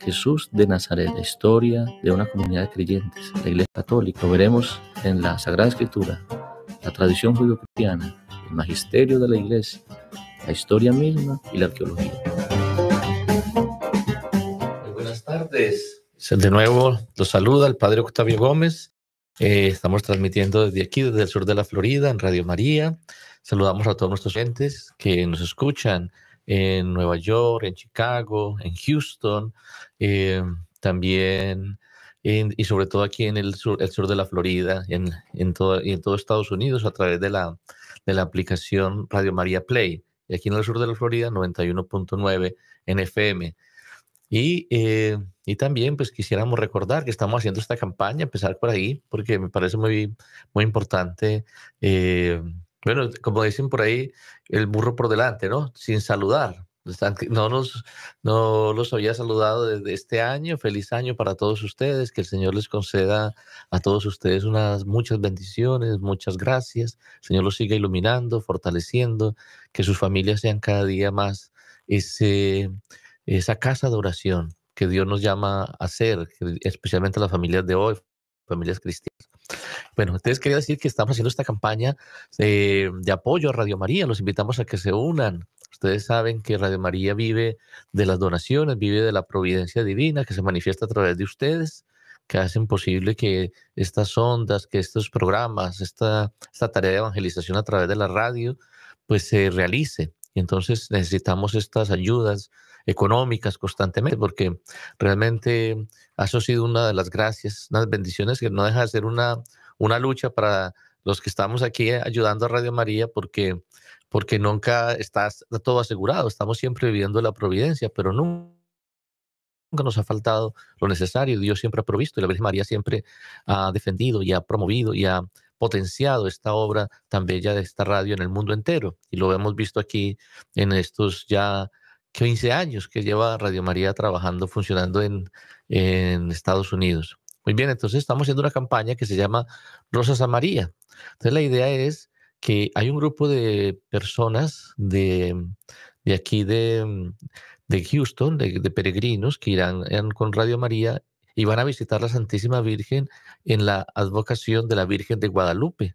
Jesús de Nazaret, la historia de una comunidad de creyentes, la Iglesia Católica. Lo veremos en la Sagrada Escritura, la tradición judío-cristiana, el magisterio de la Iglesia, la historia misma y la arqueología. Muy buenas tardes. De nuevo los saluda el Padre Octavio Gómez. Eh, estamos transmitiendo desde aquí, desde el sur de la Florida, en Radio María. Saludamos a todos nuestros oyentes que nos escuchan en Nueva York, en Chicago, en Houston, eh, también y sobre todo aquí en el sur, el sur de la Florida, en, en, todo, en todo Estados Unidos a través de la, de la aplicación Radio María Play. Y aquí en el sur de la Florida, 91.9 en FM. Y, eh, y, también pues quisiéramos recordar que estamos haciendo esta campaña, empezar por ahí, porque me parece muy, muy importante eh, bueno, como dicen por ahí, el burro por delante, ¿no? Sin saludar. No nos, no los había saludado desde este año. Feliz año para todos ustedes. Que el Señor les conceda a todos ustedes unas muchas bendiciones, muchas gracias. El Señor los siga iluminando, fortaleciendo, que sus familias sean cada día más ese, esa casa de oración que Dios nos llama a hacer, especialmente las familias de hoy, familias cristianas. Bueno, entonces quería decir que estamos haciendo esta campaña de, apoyo a Radio María. Los invitamos a que se unan. Ustedes saben que Radio María vive de las donaciones, vive de la providencia divina que se manifiesta a través de ustedes, que hacen posible que estas ondas, que estos programas, esta, esta tarea de evangelización a través de la radio, pues se realice. Y entonces necesitamos estas ayudas económicas constantemente, porque realmente eso ha sido una de las gracias, unas bendiciones que no deja de ser una, una lucha para los que estamos aquí ayudando a Radio María, porque, porque nunca está todo asegurado, estamos siempre viviendo la providencia, pero nunca nos ha faltado lo necesario, Dios siempre ha provisto y la Virgen María siempre ha defendido y ha promovido y ha potenciado esta obra tan bella de esta radio en el mundo entero. Y lo hemos visto aquí en estos ya 15 años que lleva Radio María trabajando, funcionando en, en Estados Unidos. Muy bien, entonces estamos haciendo una campaña que se llama Rosas a María. Entonces la idea es que hay un grupo de personas de, de aquí de, de Houston, de, peregrinos, que irán con Radio María y van a visitar la Santísima Virgen en la advocación de la Virgen de Guadalupe.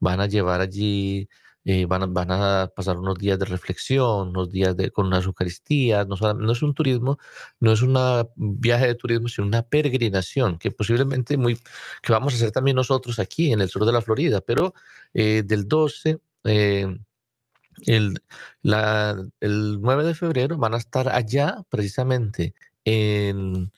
Van a llevar allí eh, van, van, a pasar unos días de reflexión, unos días de, con unas Eucaristías, no, es un turismo, no es un viaje de turismo, sino una peregrinación que posiblemente muy, que vamos a hacer también nosotros aquí en el sur de la Florida, pero eh, del 12, eh, el, la, el 9 de febrero van a estar allá precisamente en,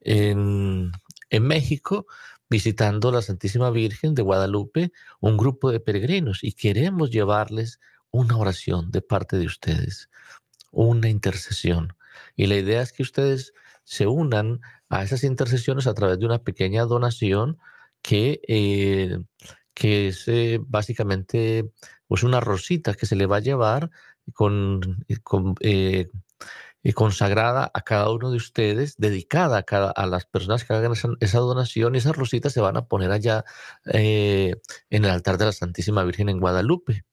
en, México visitando la Santísima Virgen de Guadalupe un grupo de peregrinos y queremos llevarles una oración de parte de ustedes, una intercesión. Y la idea es que ustedes se unan a esas intercesiones a través de una pequeña donación que, eh, que es eh, básicamente pues una rosita que se le va a llevar con, con eh, y consagrada a cada uno de ustedes, dedicada a, cada, a las personas que hagan esa, donación. Y esas rositas se van a poner allá eh, en el altar de la Santísima Virgen en Guadalupe.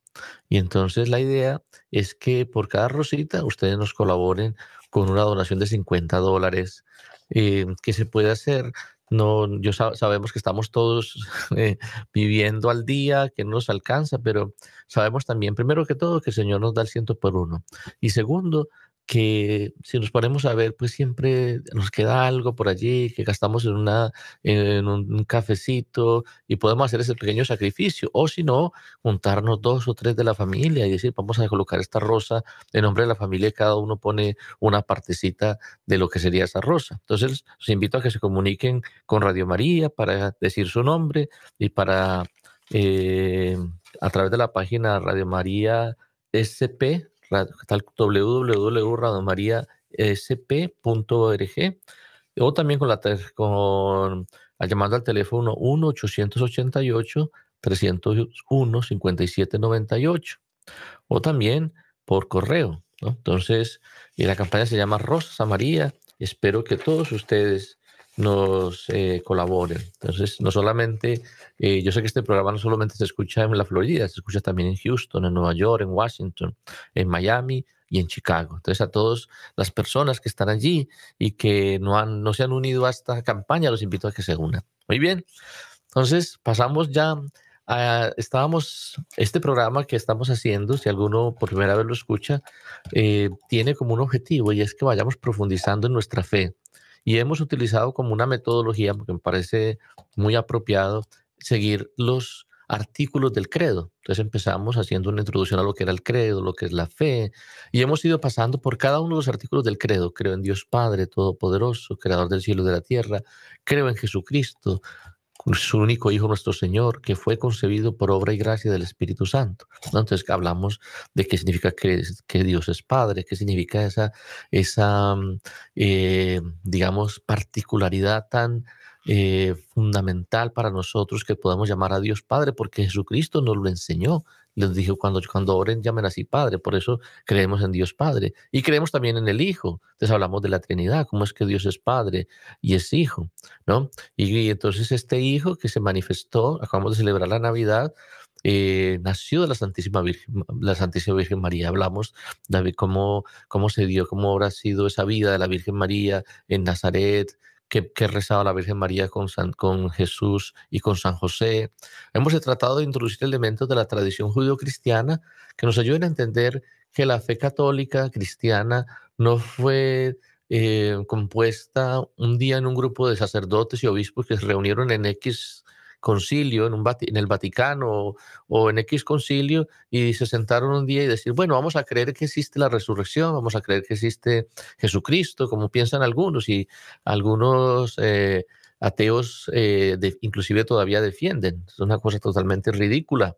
Y entonces la idea es que por cada rosita ustedes nos colaboren con una donación de 50 dólares eh, que se puede hacer. No, yo sabemos que estamos todos eh, viviendo al día, que no nos alcanza, pero sabemos también, primero que todo, que el Señor nos da el ciento por uno. Y segundo, que si nos ponemos a ver, pues siempre nos queda algo por allí, que gastamos en, una, en un cafecito y podemos hacer ese pequeño sacrificio. O si no, juntarnos dos o tres de la familia y decir, vamos a colocar esta rosa en nombre de la familia y cada uno pone una partecita de lo que sería esa rosa. Entonces, los invito a que se comuniquen con Radio María para decir su nombre y para, eh, a través de la página Radio María SP, www.radomariasp.org o también con la con llamando al teléfono 1 888 301 5798 o también por correo. Entonces, y la campaña se llama Rosas a María. Espero que todos ustedes nos eh, colaboren. Entonces, no solamente, eh, yo sé que este programa no solamente se escucha en la Florida, se escucha también en Houston, en Nueva York, en Washington, en Miami, y en Chicago. Entonces a todas las personas que están allí y que no, han, no se han unido a esta campaña, los invito a que se unan. Muy bien, entonces pasamos ya a, estábamos, este programa que estamos haciendo, si alguno por primera vez lo escucha, eh, tiene como un objetivo y es que vayamos profundizando en nuestra fe. Y hemos utilizado como una metodología, porque me parece muy apropiado, seguir los artículos del credo. Entonces empezamos haciendo una introducción a lo que era el credo, lo que es la fe, y hemos ido pasando por cada uno de los artículos del credo. Creo en Dios Padre Todopoderoso, Creador del cielo y de la tierra. Creo en Jesucristo, su único Hijo nuestro Señor, que fue concebido por obra y gracia del Espíritu Santo. Entonces hablamos de qué significa que, Dios es Padre, qué significa esa, esa mm, eh, digamos, particularidad tan eh, fundamental para nosotros que podamos llamar a Dios Padre, porque Jesucristo nos lo enseñó. Les dijo, cuando, cuando oren, llamen así Padre. Por eso creemos en Dios Padre. Y creemos también en el Hijo. Entonces hablamos de la Trinidad, cómo es que Dios es Padre y es Hijo, ¿no? Y, entonces este Hijo que se manifestó, acabamos de celebrar la Navidad, eh, nació de la Santísima Virgen, la Santísima Virgen María. Hablamos de cómo, cómo se dio, cómo habrá sido esa vida de la Virgen María en Nazaret, que, rezaba la Virgen María con, con Jesús y con San José. Hemos tratado de introducir elementos de la tradición judío-cristiana que nos ayuden a entender que la fe católica cristiana no fue eh, compuesta un día en un grupo de sacerdotes y obispos que se reunieron en X concilio en, un, en el Vaticano o, en X concilio y se sentaron un día y decir, bueno, vamos a creer que existe la resurrección, vamos a creer que existe Jesucristo, como piensan algunos y algunos eh, ateos eh, inclusive todavía defienden. Es una cosa totalmente ridícula.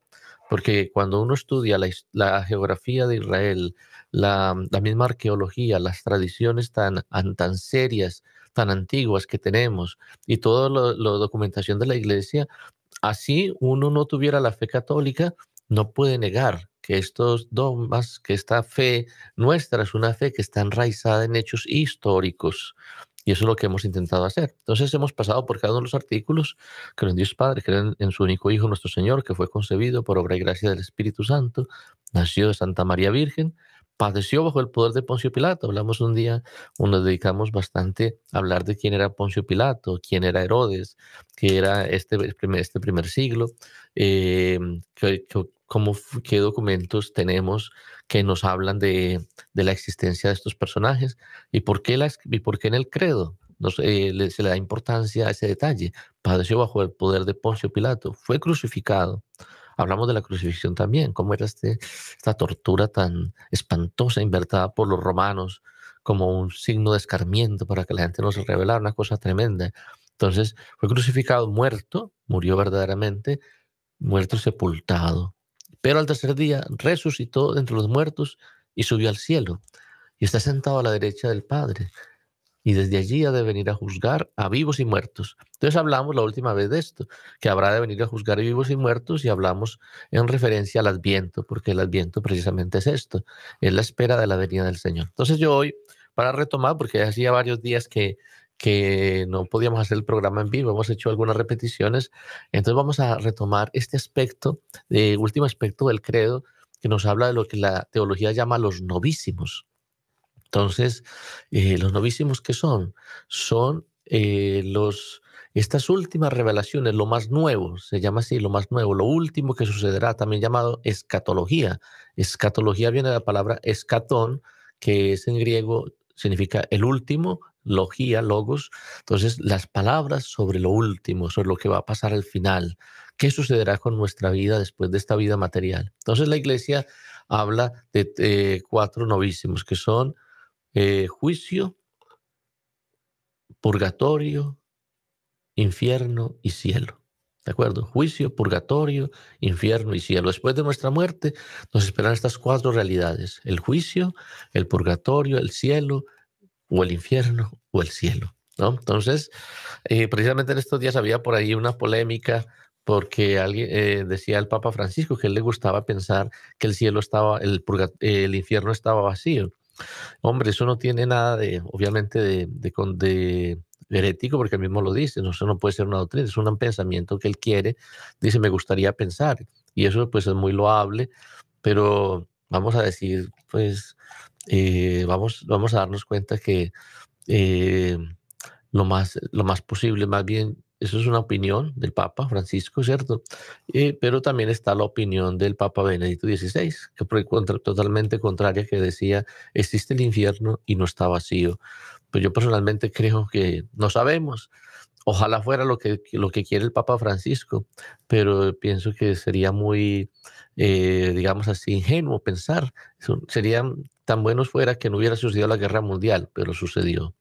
Porque cuando uno estudia la, geografía de Israel, la, misma arqueología, las tradiciones tan, tan serias, tan antiguas que tenemos y toda la documentación de la iglesia, así uno no tuviera la fe católica, no puede negar que estos dogmas, que esta fe nuestra es una fe que está enraizada en hechos históricos. Y eso es lo que hemos intentado hacer. Entonces hemos pasado por cada uno de los artículos, creo en Dios Padre, creo en su único Hijo, nuestro Señor, que fue concebido por obra y gracia del Espíritu Santo, nació de Santa María Virgen, padeció bajo el poder de Poncio Pilato. Hablamos un día, nos dedicamos bastante a hablar de quién era Poncio Pilato, quién era Herodes, que era este este primer siglo, eh, qué documentos tenemos que nos hablan de, la existencia de estos personajes y por qué, y por qué en el credo eh, se le da importancia a ese detalle. Padeció bajo el poder de Poncio Pilato, fue crucificado Hablamos de la crucifixión también, cómo era este, esta tortura tan espantosa invertida por los romanos como un signo de escarmiento para que la gente no se rebelara, una cosa tremenda. Entonces fue crucificado, muerto, murió verdaderamente, muerto sepultado. Pero al tercer día resucitó entre los muertos y subió al cielo y está sentado a la derecha del Padre y desde allí ha de venir a juzgar a vivos y muertos. Entonces hablamos la última vez de esto, que habrá de venir a juzgar a vivos y muertos y hablamos en referencia al adviento, porque el adviento precisamente es esto, es la espera de la venida del Señor. Entonces yo hoy, para retomar, porque hacía varios días que, que no podíamos hacer el programa en vivo, hemos hecho algunas repeticiones, entonces vamos a retomar este aspecto, el último aspecto del credo, que nos habla de lo que la teología llama los novísimos. Entonces, eh, los novísimos que son, son eh, los, estas últimas revelaciones, lo más nuevo, se llama así, lo más nuevo, lo último que sucederá, también llamado escatología. Escatología viene de la palabra escatón, que es en griego, significa el último, logía, logos. Entonces, las palabras sobre lo último, sobre lo que va a pasar al final, qué sucederá con nuestra vida después de esta vida material. Entonces, la iglesia habla de eh, cuatro novísimos, que son eh, juicio, purgatorio, infierno y cielo. ¿De acuerdo? Juicio, purgatorio, infierno y cielo. Después de nuestra muerte nos esperan estas cuatro realidades. El juicio, el purgatorio, el cielo o el infierno o el cielo. ¿no? Entonces, eh, precisamente en estos días había por ahí una polémica porque alguien eh, decía el Papa Francisco que él le gustaba pensar que el cielo estaba, el, el infierno estaba vacío. Hombre, eso no tiene nada de, obviamente, de, de, herético, porque él mismo lo dice, no, eso no puede ser una doctrina, es un pensamiento que él quiere, dice, me gustaría pensar, y eso pues es muy loable, pero vamos a decir, pues eh, vamos, vamos a darnos cuenta que eh, lo, más, lo más posible, más bien, eso es una opinión del Papa Francisco, ¿cierto? Eh, pero también está la opinión del Papa Benedicto XVI, que fue totalmente contraria, que decía, existe el infierno y no está vacío. Pues yo personalmente creo que no sabemos. Ojalá fuera lo que, lo que quiere el Papa Francisco, pero pienso que sería muy, digamos así, ingenuo pensar. Sería tan bueno fuera que no hubiera sucedido la guerra mundial, pero sucedió.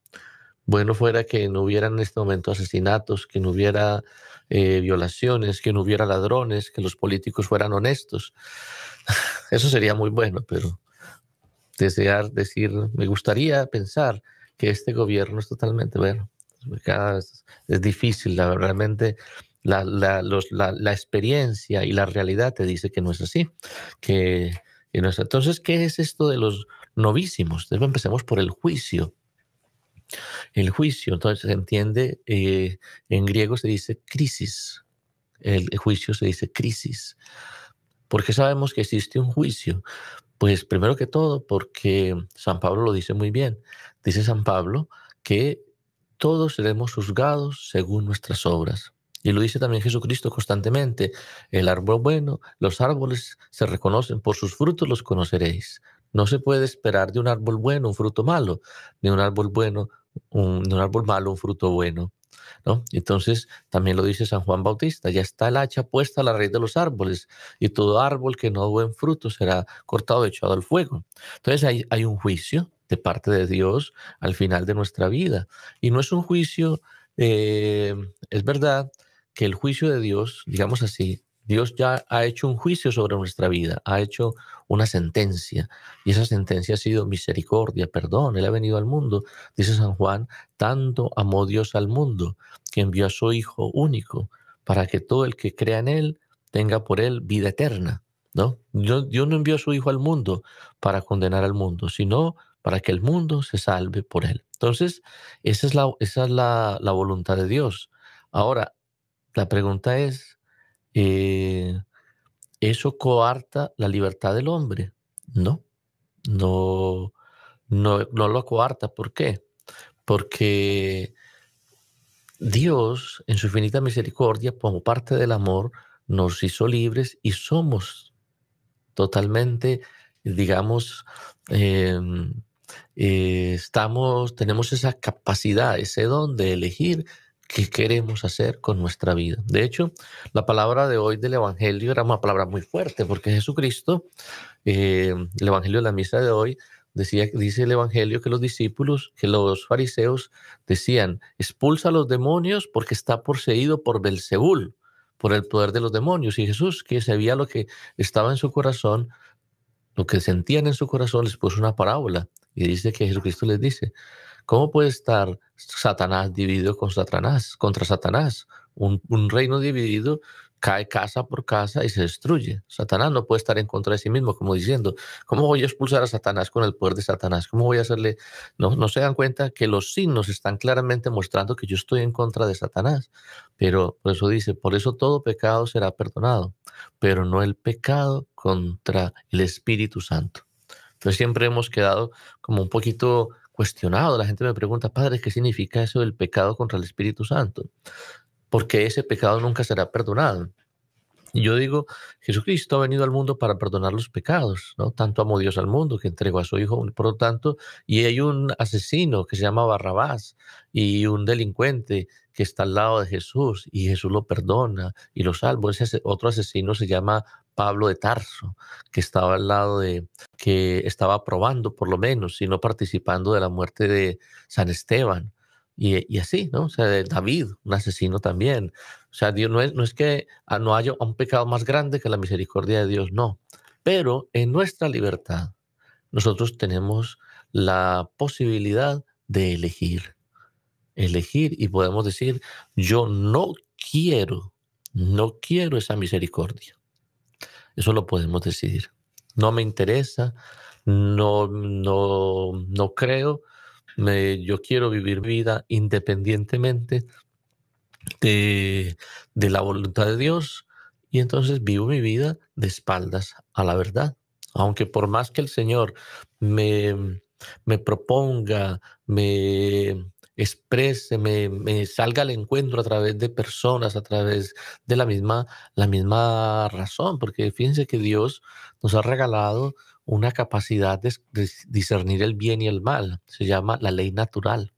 Bueno fuera que no hubiera en este momento asesinatos, que no hubiera eh, violaciones, que no hubiera ladrones, que los políticos fueran honestos. Eso sería muy bueno, pero desear decir, me gustaría pensar que este gobierno es totalmente bueno. es difícil, la, realmente la, experiencia y la realidad te dice que no es así, que no es. Entonces, ¿qué es esto de los novísimos. Entonces empecemos por el juicio. El juicio, entonces se entiende, eh, en griego se dice crisis, el juicio se dice crisis. ¿Por qué sabemos que existe un juicio? Pues primero que todo porque San Pablo lo dice muy bien. Dice San Pablo que todos seremos juzgados según nuestras obras. Y lo dice también Jesucristo constantemente. El árbol bueno, los árboles se reconocen, por sus frutos los conoceréis. No se puede esperar de un árbol bueno un fruto malo, de un árbol bueno, un, árbol malo un fruto bueno. ¿no? Entonces, también lo dice San Juan Bautista, ya está el hacha puesta a la raíz de los árboles, y todo árbol que no buen fruto será cortado echado al fuego. Entonces, hay, hay un juicio de parte de Dios al final de nuestra vida. Y no es un juicio, eh, es verdad que el juicio de Dios, digamos así, Dios ya ha hecho un juicio sobre nuestra vida, ha hecho una sentencia, y esa sentencia ha sido misericordia, perdón. Él ha venido al mundo, dice San Juan, tanto amó Dios al mundo que envió a su Hijo único para que todo el que crea en Él tenga por Él vida eterna. ¿no? Dios, no envió a su Hijo al mundo para condenar al mundo, sino para que el mundo se salve por Él. Entonces, esa es la, esa es la, la voluntad de Dios. Ahora, la pregunta es, eh, ¿eso coarta la libertad del hombre? No, no, no, no lo coarta. ¿Por qué? Porque Dios, en su infinita misericordia, como parte del amor, nos hizo libres y somos totalmente, digamos, em, eh, estamos, tenemos esa capacidad, ese don de elegir qué queremos hacer con nuestra vida. De hecho, la palabra de hoy del Evangelio era una palabra muy fuerte, porque Jesucristo, eh, el Evangelio de la misa de hoy, decía, dice el Evangelio que los discípulos, que los fariseos decían, expulsa a los demonios porque está poseído por Belzebul, por el poder de los demonios. Y Jesús, que sabía lo que estaba en su corazón, lo que sentían en su corazón, les puso una parábola. Y dice que Jesucristo les dice, ¿Cómo puede estar Satanás dividido con Satanás, contra Satanás? Un, reino dividido cae casa por casa y se destruye. Satanás no puede estar en contra de sí mismo, como diciendo, ¿cómo voy a expulsar a Satanás con el poder de Satanás? ¿Cómo voy a hacerle? No, no se dan cuenta que los signos están claramente mostrando que yo estoy en contra de Satanás. Pero por eso dice, por eso todo pecado será perdonado, pero no el pecado contra el Espíritu Santo. Entonces siempre hemos quedado como un poquito cuestionado. La gente me pregunta, Padre, ¿qué significa eso del pecado contra el Espíritu Santo? Porque ese pecado nunca será perdonado. Yo digo, Jesucristo ha venido al mundo para perdonar los pecados, ¿no? Tanto amó Dios al mundo que entregó a su Hijo, por lo tanto, y hay un asesino que se llama Barrabás y un delincuente que está al lado de Jesús y Jesús lo perdona y lo salva. Ese otro asesino se llama Pablo de Tarso, que estaba al lado de, que estaba aprobando por lo menos, y no participando de la muerte de San Esteban. Y, así, ¿no? O sea, David, un asesino también. O sea, Dios no es, no es que ah, no haya un pecado más grande que la misericordia de Dios, no. Pero en nuestra libertad, nosotros tenemos la posibilidad de elegir. Elegir y podemos decir, yo no quiero, no quiero esa misericordia. Eso lo podemos decidir. No me interesa, no, no, no creo, yo quiero vivir vida independientemente de, de la voluntad de Dios y entonces vivo mi vida de espaldas a la verdad. Aunque por más que el Señor me, me proponga, me exprese, me, me, salga al encuentro a través de personas, a través de la misma, la misma razón, porque fíjense que Dios nos ha regalado una capacidad de, discernir el bien y el mal, se llama la ley natural.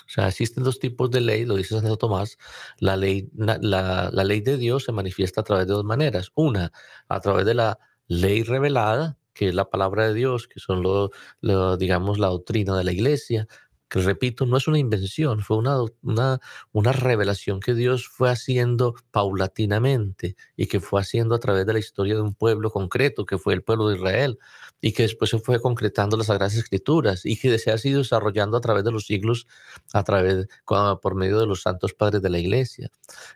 O sea, existen dos tipos de ley, lo dice Santo Tomás. La ley, la, la ley de Dios se manifiesta a través de dos maneras. Una, a través de la ley revelada, que es la palabra de Dios, que son lo, digamos, la doctrina de la iglesia, que repito, no es una invención, fue una, una, una, revelación que Dios fue haciendo paulatinamente y que fue haciendo a través de la historia de un pueblo concreto, que fue el pueblo de Israel, y que después se fue concretando las Sagradas Escrituras y que se ha sido desarrollando a través de los siglos, a través, por medio de los santos padres de la iglesia.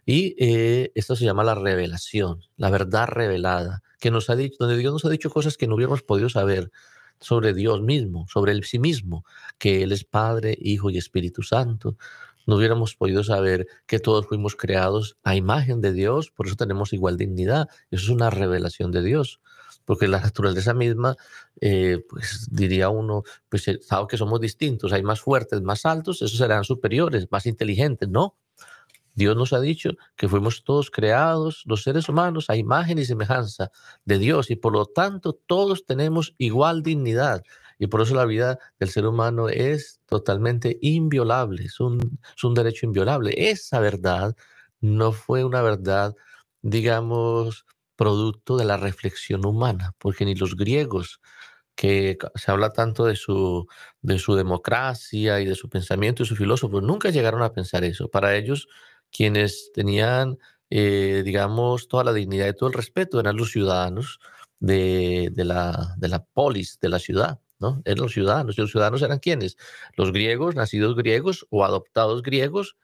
Y eh, esto se llama la revelación, la verdad revelada, que nos ha dicho, donde Dios nos ha dicho cosas que no hubiéramos podido saber sobre Dios mismo, sobre el sí mismo, que Él es Padre, Hijo y Espíritu Santo. No hubiéramos podido saber que todos fuimos creados a imagen de Dios, por eso tenemos igual dignidad. Eso es una revelación de Dios, porque la naturaleza misma, eh, pues diría uno, pues sabe que somos distintos, hay más fuertes, más altos, esos serán superiores, más inteligentes, ¿no? Dios nos ha dicho que fuimos todos creados, los seres humanos, a imagen y semejanza de Dios y por lo tanto todos tenemos igual dignidad. Y por eso la vida del ser humano es totalmente inviolable, es un, derecho inviolable. Esa verdad no fue una verdad, digamos, producto de la reflexión humana, porque ni los griegos, que se habla tanto de su, de su democracia y de su pensamiento y su filósofo, nunca llegaron a pensar eso. Para ellos, quienes tenían, eh, digamos, toda la dignidad y todo el respeto eran los ciudadanos de, la, de la polis, de la ciudad. ¿no? Eran los ciudadanos. ¿Y los ciudadanos eran quienes? Los griegos, nacidos griegos o adoptados griegos,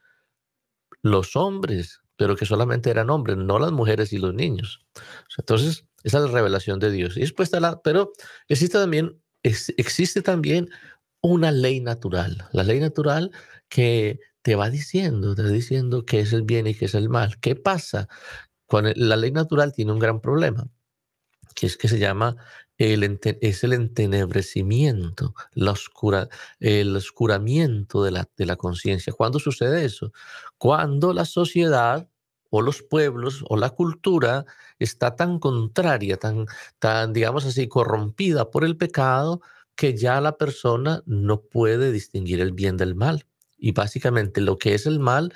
los hombres, pero que solamente eran hombres, no las mujeres y los niños. Entonces, esa es la revelación de Dios. Y después la, pero existe también, existe también una ley natural. La ley natural que te va diciendo, te va diciendo qué es el bien y qué es el mal. ¿Qué pasa? Cuando la ley natural tiene un gran problema, que es que se llama el, es el entenebrecimiento, la el oscuramiento de la, de la conciencia. ¿Cuándo sucede eso? Cuando la sociedad o los pueblos o la cultura está tan contraria, tan, tan, digamos así, corrompida por el pecado, que ya la persona no puede distinguir el bien del mal. Y básicamente lo que es el mal,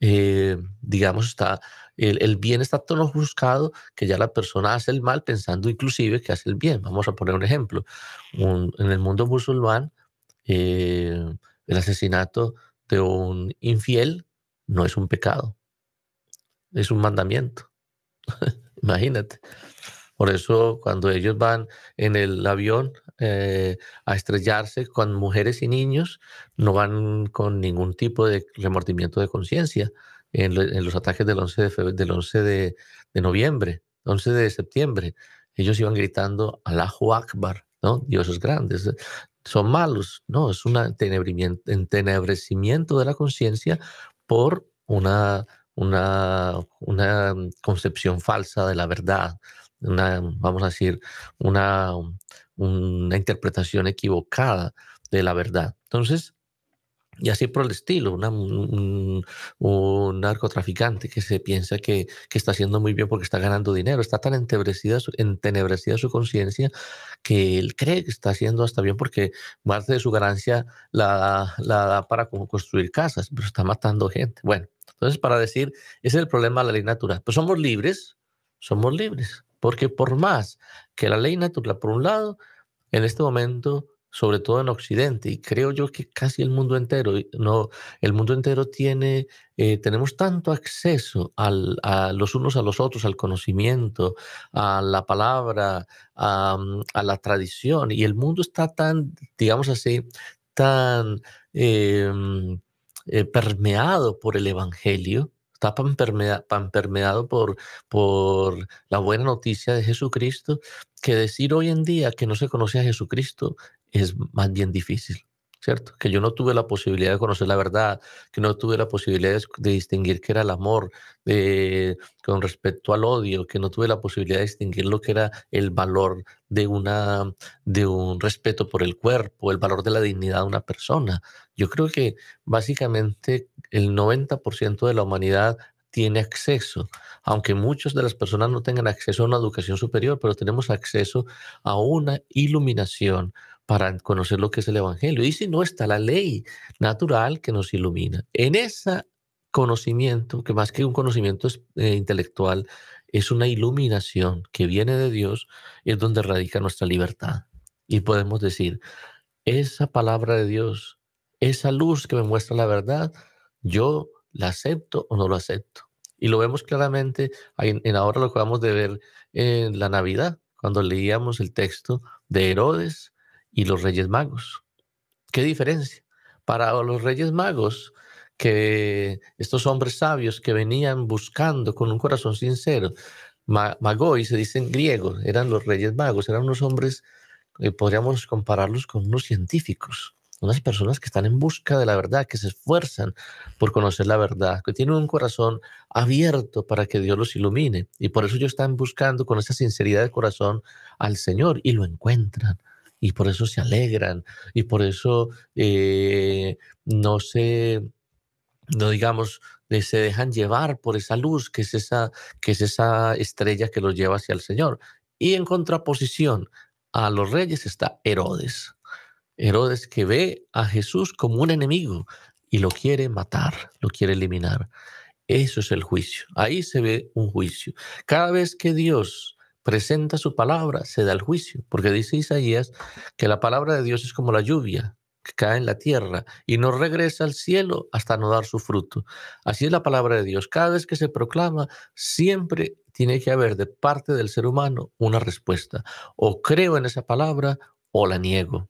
eh, digamos, está, el, bien está tan ofuscado que ya la persona hace el mal pensando inclusive que hace el bien. Vamos a poner un ejemplo. en el mundo musulmán, eh, el asesinato de un infiel no es un pecado, es un mandamiento. Imagínate. Por eso cuando ellos van en el avión eh, a estrellarse con mujeres y niños, no van con ningún tipo de remordimiento de conciencia en, los ataques del 11 de, del 11 de, noviembre, 11 de septiembre. Ellos iban gritando Allahu Akbar, ¿no? Dios es grande. Son malos, no, es un entenebrecimiento de la conciencia por una, concepción falsa de la verdad, una, vamos a decir, una, una interpretación equivocada de la verdad. Entonces, y así por el estilo, un, narcotraficante que se piensa que, que, está haciendo muy bien porque está ganando dinero, está tan entebrecida, entenebrecida su conciencia que él cree que está haciendo hasta bien porque parte de su ganancia la, la da para construir casas, pero está matando gente. Bueno, entonces para decir, ese es el problema de la ley natural. Pues somos libres, somos libres, porque por más que la ley natural, por un lado, en este momento, sobre todo en Occidente, y creo yo que casi el mundo entero, no, el mundo entero tiene, eh, tenemos tanto acceso al, a los unos a los otros, al conocimiento, a la palabra, a, la tradición, y el mundo está tan, digamos así, tan em, eh, permeado por el Evangelio, está tan, permeado por, por la buena noticia de Jesucristo, que decir hoy en día que no se conoce a Jesucristo es más bien difícil. ¿Cierto? Que yo no tuve la posibilidad de conocer la verdad, que no tuve la posibilidad de, distinguir qué era el amor con respecto al odio, que no tuve la posibilidad de distinguir lo que era el valor de, una, de un respeto por el cuerpo, el valor de la dignidad de una persona. Yo creo que básicamente el 90% de la humanidad tiene acceso, aunque muchas de las personas no tengan acceso a una educación superior, pero tenemos acceso a una iluminación, para conocer lo que es el Evangelio. Y si no está la ley natural que nos ilumina. En ese conocimiento, que más que un conocimiento eh, intelectual, es una iluminación que viene de Dios, es donde radica nuestra libertad. Y podemos decir, esa palabra de Dios, esa luz que me muestra la verdad, yo la acepto o no lo acepto. Y lo vemos claramente en, ahora lo que vamos de ver en la Navidad, cuando leíamos el texto de Herodes y los Reyes Magos. ¿Qué diferencia? Para los Reyes Magos, que estos hombres sabios que venían buscando con un corazón sincero, Magoi se dicen griegos, eran los Reyes Magos, eran unos hombres, eh, podríamos compararlos con unos científicos, unas personas que están en busca de la verdad, que se esfuerzan por conocer la verdad, que tienen un corazón abierto para que Dios los ilumine. Y por eso ellos están buscando con esa sinceridad de corazón al Señor y lo encuentran y por eso se alegran y por eso eh, no se, no digamos, se dejan llevar por esa luz que es esa, que es esa estrella que los lleva hacia el Señor. Y en contraposición a los reyes está Herodes. Herodes que ve a Jesús como un enemigo y lo quiere matar, lo quiere eliminar. Eso es el juicio. Ahí se ve un juicio. Cada vez que Dios presenta su palabra, se da el juicio, porque dice Isaías que la palabra de Dios es como la lluvia que cae en la tierra y no regresa al cielo hasta no dar su fruto. Así es la palabra de Dios. Cada vez que se proclama, siempre tiene que haber de parte del ser humano una respuesta. O creo en esa palabra o la niego.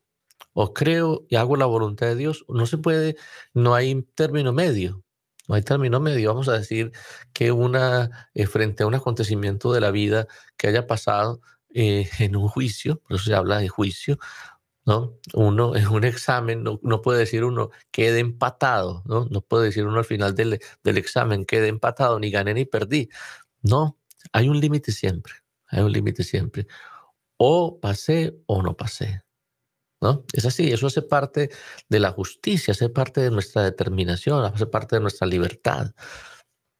O creo y hago la voluntad de Dios. No se puede, no hay término medio. No hay término medio. Vamos a decir que una, eh, frente a un acontecimiento de la vida que haya pasado eh, en un juicio, por eso se habla de juicio, ¿no? Uno en un examen no, no, puede decir uno quede empatado, ¿no? No puede decir uno al final del, del examen quede empatado, ni gané ni perdí. No, hay un límite siempre, hay un límite siempre. O pasé o no pasé. Es así, eso hace parte de la justicia, hace parte de nuestra determinación, hace parte de nuestra libertad.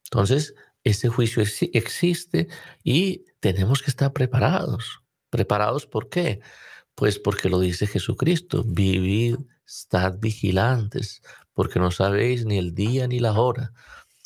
Entonces, ese juicio existe y tenemos que estar preparados. ¿Preparados por qué? Pues porque lo dice Jesucristo, vivid, estad vigilantes, porque no sabéis ni el día ni la hora.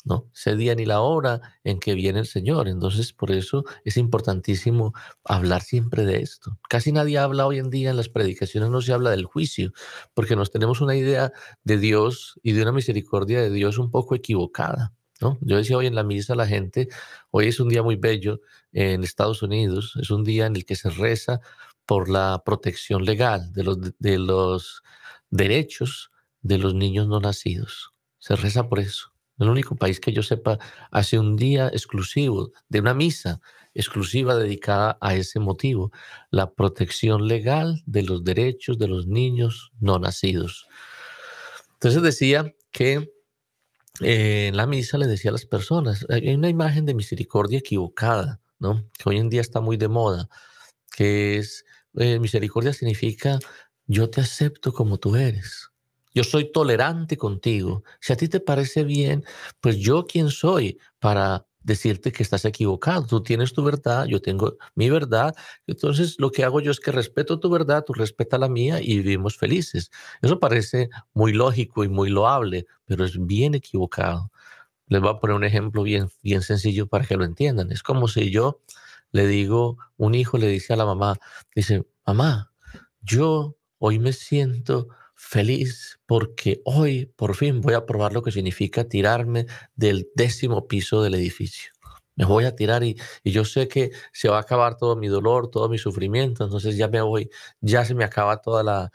¿No? Ese día ni la hora en que viene el Señor. Entonces, por eso es importantísimo hablar siempre de esto. Casi nadie habla hoy en día en las predicaciones, no se habla del juicio, porque nos tenemos una idea de Dios y de una misericordia de Dios un poco equivocada. ¿no? Yo decía hoy en la misa a la gente, hoy es un día muy bello en Estados Unidos, es un día en el que se reza por la protección legal de los, de los derechos de los niños no nacidos. Se reza por eso el único país que yo sepa hace un día exclusivo de una misa exclusiva dedicada a ese motivo, la protección legal de los derechos de los niños no nacidos. Entonces decía que eh, en la misa le decía a las personas, hay una imagen de misericordia equivocada, ¿no? Que hoy en día está muy de moda, que es, eh, misericordia significa yo te acepto como tú eres. Yo soy tolerante contigo. Si a ti te parece bien, pues yo quién soy para decirte que estás equivocado. Tú tienes tu verdad, yo tengo mi verdad. Entonces lo que hago yo es que respeto tu verdad, tú respetas la mía y vivimos felices. Eso parece muy lógico y muy loable, pero es bien equivocado. Les voy a poner un ejemplo bien, bien sencillo para que lo entiendan. Es como si yo le digo, un hijo le dice a la mamá, dice, mamá, yo hoy me siento feliz porque hoy por fin voy a probar lo que significa tirarme del décimo piso del edificio. Me voy a tirar y, yo sé que se va a acabar todo mi dolor, todo mi sufrimiento, entonces ya me voy, ya se me acaba toda la...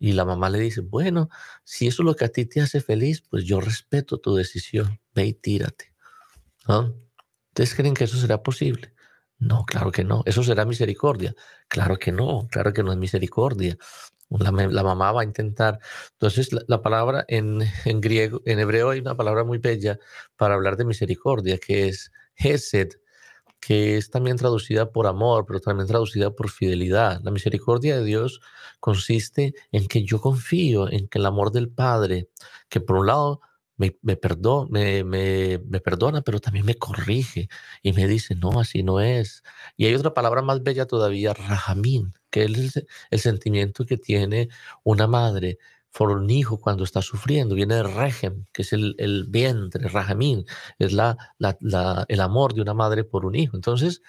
Y la mamá le dice, bueno, si eso es lo que a ti te hace feliz, pues yo respeto tu decisión, ve y tírate. ¿Ustedes creen que eso será posible? No, claro que no. ¿Eso será misericordia? Claro que no, claro que no es misericordia. La, mamá va a intentar. Entonces, la, palabra en, en, griego, en hebreo hay una palabra muy bella para hablar de misericordia, que es Hesed, que es también traducida por amor, pero también traducida por fidelidad. La misericordia de Dios consiste en que yo confío en que el amor del Padre, que por un lado me, me, me, me, perdona, pero también me corrige y me dice, no, así no es. Y hay otra palabra más bella todavía, rajamín, que es el, sentimiento que tiene una madre por un hijo cuando está sufriendo. Viene de regem, que es el, el vientre, rajamín, es la, la, el amor de una madre por un hijo. Entonces,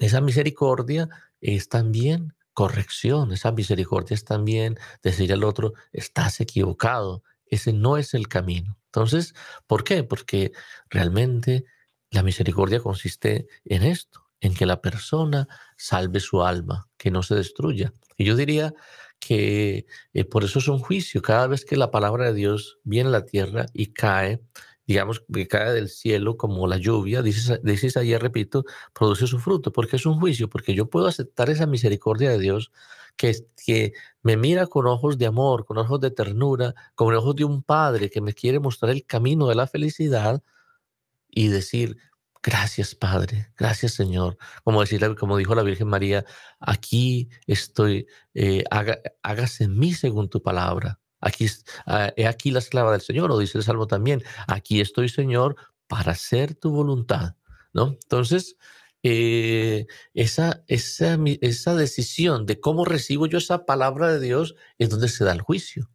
esa misericordia es también corrección, esa misericordia es también decir al otro, estás equivocado, ese no es el camino. Entonces, ¿por qué? Porque realmente la misericordia consiste en esto, en que la persona salve su alma, que no se destruya. Y yo diría que eh, por eso es un juicio. Cada vez que la palabra de Dios viene a la tierra y cae, digamos que cae del cielo como la lluvia, dices, dices repito, produce su fruto, porque es un juicio, porque yo puedo aceptar esa misericordia de Dios que, que me mira con ojos de amor, con ojos de ternura, con ojos de un padre que me quiere mostrar el camino de la felicidad y decir, gracias Padre, gracias Señor. Como, decir, como dijo la Virgen María, aquí estoy, eh, hágase en mí según tu palabra. Aquí, ah, he aquí la esclava del Señor, o dice el Salmo también, aquí estoy Señor para hacer tu voluntad. ¿no? Entonces, eh, esa, esa, esa decisión de cómo recibo yo esa palabra de Dios es donde se da el juicio.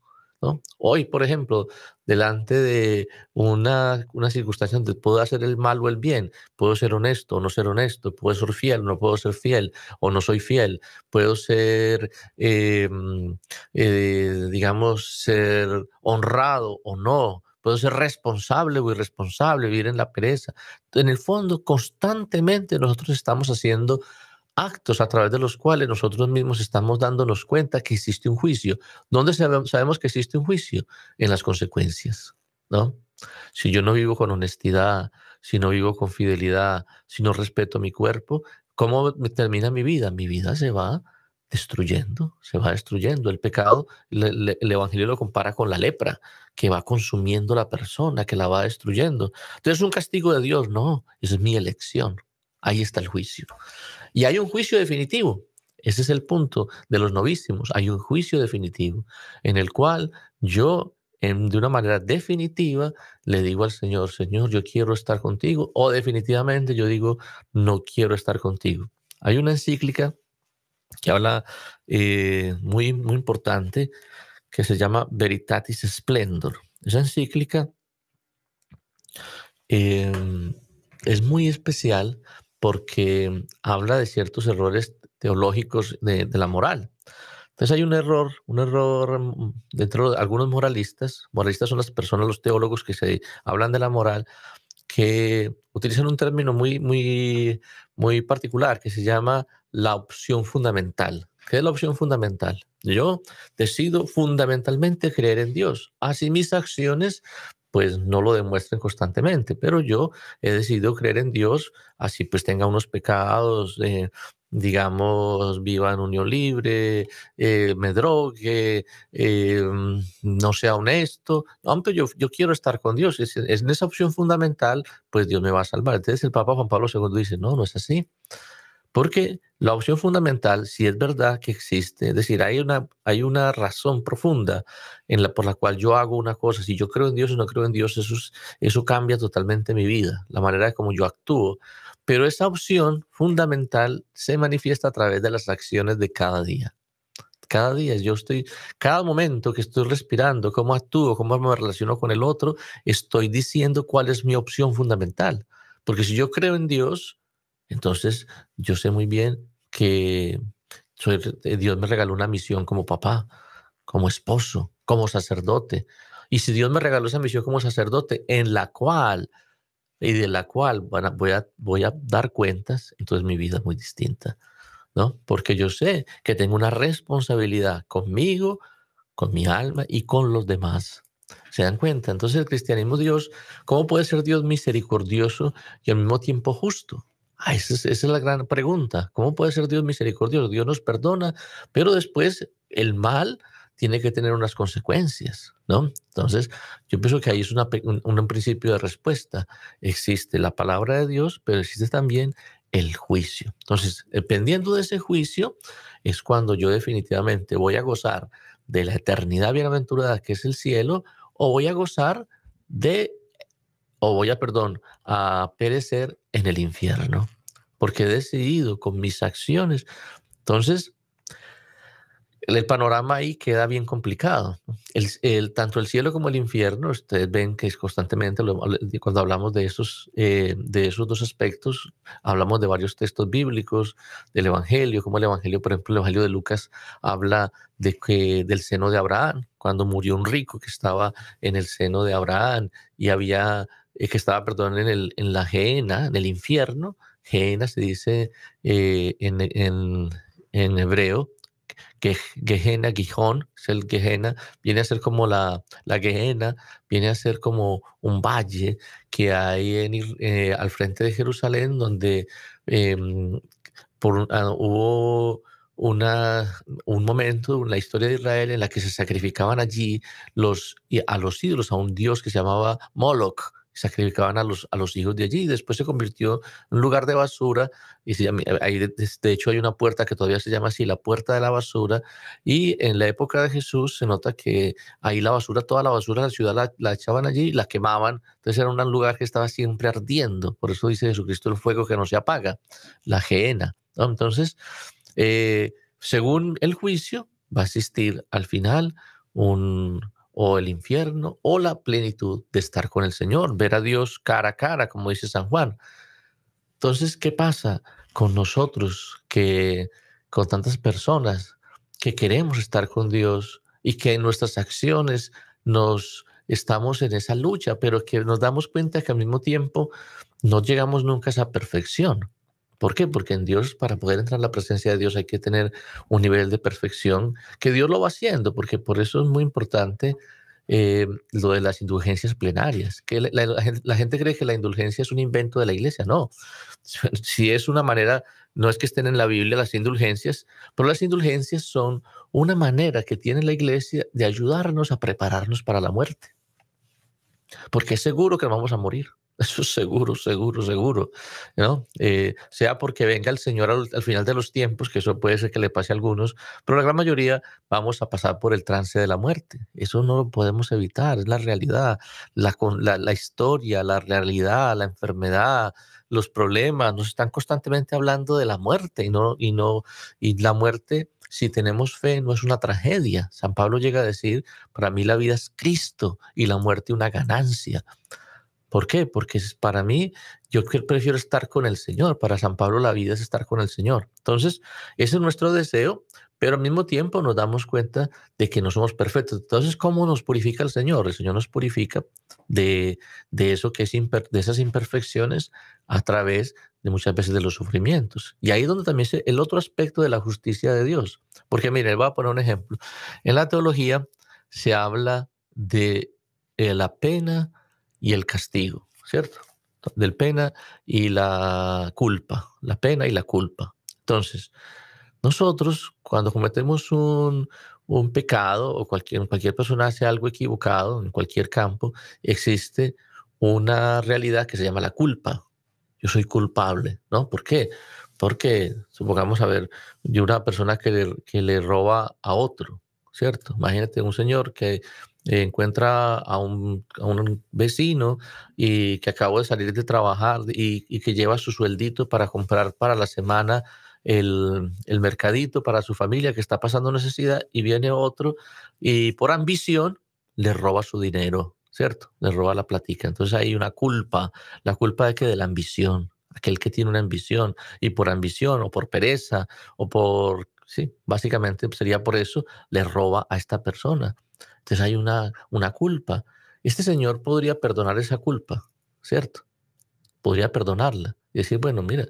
Hoy, por ejemplo, delante de una, una circunstancia donde puedo hacer el mal o el bien, puedo ser honesto o no ser honesto, puedo ser fiel o no puedo ser fiel, o no soy fiel, puedo ser, em, eh, digamos, ser honrado o no, puedo ser responsable o irresponsable, vivir en la pereza. En el fondo, constantemente nosotros estamos haciendo actos a través de los cuales nosotros mismos estamos dándonos cuenta que existe un juicio. ¿Dónde sabemos que existe un juicio? En las consecuencias, ¿no? Si yo no vivo con honestidad, si no vivo con fidelidad, si no respeto mi cuerpo, ¿cómo termina mi vida? Mi vida se va destruyendo, se va destruyendo. El pecado, el Evangelio lo compara con la lepra, que va consumiendo la persona, que la va destruyendo. Entonces es un castigo de Dios, no, es mi elección. Ahí está el juicio. Y hay un juicio definitivo. Ese es el punto de los novísimos. Hay un juicio definitivo en el cual yo, de una manera definitiva, le digo al Señor, Señor, yo quiero estar contigo, o definitivamente yo digo, no quiero estar contigo. Hay una encíclica que habla eh, muy, muy importante, que se llama Veritatis Splendor. Esa encíclica em, es muy especial porque habla de ciertos errores teológicos de, la moral. Entonces hay un error, un error mm, dentro de algunos moralistas. Moralistas son las personas, los teólogos que se hablan de la moral, que utilizan un término muy, muy, muy particular que se llama la opción fundamental. ¿Qué es la opción fundamental? Yo decido fundamentalmente creer en Dios. Así mis acciones pues no lo demuestren constantemente, pero yo he decidido creer en Dios, así pues tenga unos pecados, eh, digamos, viva en unión libre, eh, me drogue, eh, no sea honesto. aunque yo, yo quiero estar con Dios. Es, es, en esa opción fundamental, pues Dios me va a salvar. Entonces el Papa Juan Pablo II dice, no, no es así. Porque la opción fundamental, si es verdad que existe, es decir, hay una, hay una razón profunda en la, por la cual yo hago una cosa, si yo creo en Dios o no creo en Dios, eso, eso cambia totalmente mi vida, la manera de cómo yo actúo. Pero esa opción fundamental se manifiesta a través de las acciones de cada día. Cada día yo estoy, cada momento que estoy respirando, cómo actúo, cómo me relaciono con el otro, estoy diciendo cuál es mi opción fundamental. Porque si yo creo en Dios, entonces, yo sé muy bien que eh, Dios me regaló una misión como papá, como esposo, como sacerdote. Y si Dios me regaló esa misión como sacerdote, en la cual y de la cual voy, a, voy a dar cuentas, entonces mi vida es muy distinta, ¿no? Porque yo sé que tengo una responsabilidad conmigo, con mi alma y con los demás. ¿Se dan cuenta? Entonces el cristianismo, Dios, ¿cómo puede ser Dios misericordioso y al mismo tiempo justo? Ah, esa, es, la gran pregunta. ¿Cómo puede ser Dios misericordioso? Dios nos perdona, pero después el mal tiene que tener unas consecuencias, ¿no? Entonces, yo pienso que ahí es un, un, principio de respuesta. Existe la palabra de Dios, pero existe también el juicio. Entonces, dependiendo de ese juicio, es cuando yo definitivamente voy a gozar de la eternidad bienaventurada que es el cielo, o voy a gozar de, o voy a, perdón, a perecer en el infierno, porque he decidido con mis acciones. Entonces, el panorama ahí queda bien complicado. El, tanto el cielo como el infierno, ustedes ven que es constantemente, cuando hablamos de esos, eh, de esos dos aspectos, hablamos de varios textos bíblicos, del Evangelio, como el Evangelio, por ejemplo, el Evangelio de Lucas habla de que del seno de Abraham, cuando murió un rico que estaba en el seno de Abraham y había, eh, que estaba, perdón, en, el, en la Gehenna, en el infierno, Gehenna se dice eh, en, en, en hebreo, que Gehenna, Gijón, es el Gehenna, viene a ser como la, la Gehenna, viene a ser como un valle que hay en, eh, al frente de Jerusalén, donde em, por, ah, hubo una, un momento en la historia de Israel en la que se sacrificaban allí los, a los ídolos, a un dios que se llamaba Moloch, sacrificaban a los, a los hijos de allí y después se convirtió en un lugar de basura y se ahí de, hecho hay una puerta que todavía se llama así la puerta de la basura y en la época de Jesús se nota que ahí la basura toda la basura de la ciudad la, echaban allí y la quemaban entonces era un lugar que estaba siempre ardiendo por eso dice Jesucristo el fuego que no se apaga la gehenna entonces eh, según el juicio va a existir al final un o el infierno o la plenitud de estar con el Señor, ver a Dios cara a cara, como dice San Juan. Entonces, ¿qué pasa con nosotros que con tantas personas que queremos estar con Dios y que en nuestras acciones nos estamos en esa lucha, pero que nos damos cuenta que al mismo tiempo no llegamos nunca a esa perfección? ¿Por qué? Porque en Dios, para poder entrar en la presencia de Dios, hay que tener un nivel de perfección que Dios lo va haciendo, porque por eso es muy importante eh, lo de las indulgencias plenarias. Que la, gente cree que la indulgencia es un invento de la iglesia. No, si es una manera, no es que estén en la Biblia las indulgencias, pero las indulgencias son una manera que tiene la iglesia de ayudarnos a prepararnos para la muerte. Porque es seguro que vamos a morir. Eso es seguro, seguro, seguro. ¿no? Eh, sea porque venga el Señor al, final de los tiempos, que eso puede ser que le pase a algunos, pero la gran mayoría vamos a pasar por el trance de la muerte. Eso no lo podemos evitar, es la realidad, la, la, la historia, la realidad, la enfermedad, los problemas, nos están constantemente hablando de la muerte y no, y no, y la muerte si tenemos fe, no es una tragedia. San Pablo llega a decir, para mí la vida es Cristo y la muerte una ganancia. ¿Por qué? Porque para mí, yo prefiero estar con el Señor. Para San Pablo la vida es estar con el Señor. Entonces, ese es nuestro deseo, pero al mismo tiempo nos damos cuenta de que no somos perfectos. Entonces, ¿cómo nos purifica el Señor? El Señor nos purifica de, de eso que es de esas imperfecciones a través de muchas veces de los sufrimientos. Y ahí es donde también es el otro aspecto de la justicia de Dios. Porque mire, voy a poner un ejemplo. En la teología se habla de eh, la pena, y el castigo, ¿cierto? Del pena y la culpa, la pena y la culpa. Entonces, nosotros cuando cometemos un, un pecado o cualquier, cualquier persona hace algo equivocado en cualquier campo, existe una realidad que se llama la culpa. Yo soy culpable, ¿no? ¿Por qué? Porque, supongamos, a ver, de una persona que le, que le roba a otro, ¿cierto? Imagínate un señor que encuentra a un, vecino y que acabó de salir de trabajar y, que lleva su sueldito para comprar para la semana el, mercadito para su familia que está pasando necesidad y viene otro y por ambición le roba su dinero, ¿cierto? Le roba la platica. Entonces hay una culpa, la culpa de que de la ambición, aquel que tiene una ambición y por ambición o por pereza o por, sí, básicamente sería por eso, le roba a esta persona. Entonces hay una, una culpa. Este señor podría perdonar esa culpa, ¿cierto? Podría perdonarla y decir, bueno, mira,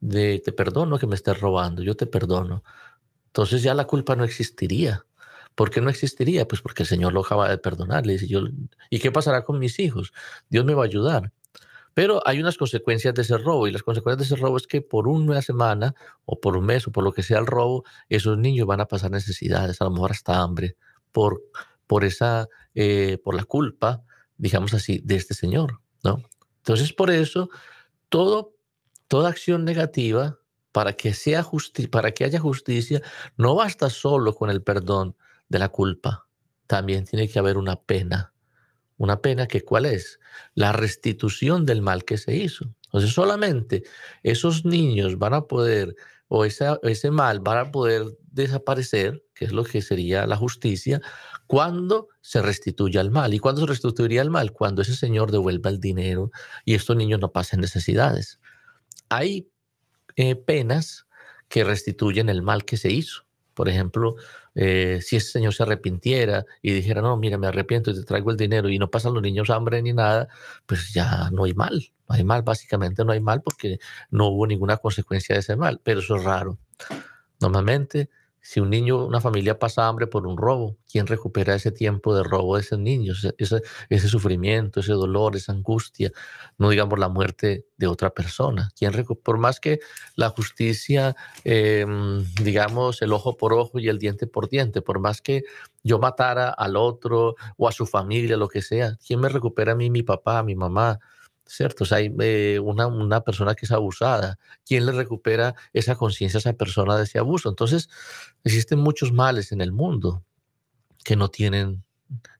te perdono que me estés robando, yo te perdono. Entonces ya la culpa no existiría. ¿Por qué no existiría? Pues porque el Señor lo acaba de perdonar. Le ¿y qué pasará con mis hijos? Dios me va a ayudar. Pero hay unas consecuencias de ese robo y las consecuencias de ese robo es que por una semana o por un mes o por lo que sea el robo, esos niños van a pasar necesidades, a lo mejor hasta hambre, por, por, esa, eh, por la culpa, digamos así, de este señor. ¿no? Entonces, por eso, todo, toda acción negativa, para que, sea para que haya justicia, no basta solo con el perdón de la culpa, también tiene que haber una pena una pena que cuál es? La restitución del mal que se hizo. Entonces solamente esos niños van a poder, o ese mal van a poder desaparecer, que es lo que sería la justicia, cuando se restituya el mal. ¿Y cuándo se restituiría el mal? Cuando ese señor devuelva el dinero y estos niños no pasen necesidades. Hay eh, penas que restituyen el mal que se hizo. Por ejemplo, eh, si ese señor se arrepintiera y dijera, no, mira, me arrepiento y te traigo el dinero y no pasan los niños hambre ni nada, pues ya no hay mal. No hay mal, básicamente no hay mal porque no hubo ninguna consecuencia de ese mal, pero eso es raro. Normalmente si un niño, una familia pasa hambre por un robo, ¿quién recupera ese tiempo de robo de esos niños? Ese, sufrimiento, ese dolor, esa angustia, no digamos la muerte de otra persona. ¿Quién por más que la justicia, em, digamos, el ojo por ojo y el diente por diente, por más que yo matara al otro o a su familia, lo que sea, ¿quién me recupera a mí, mi papá, mi mamá? ¿Cierto? Hay eh, una, una, persona que es abusada. ¿Quién le recupera esa conciencia a esa persona de ese abuso? Entonces, existen muchos males en el mundo que no tienen,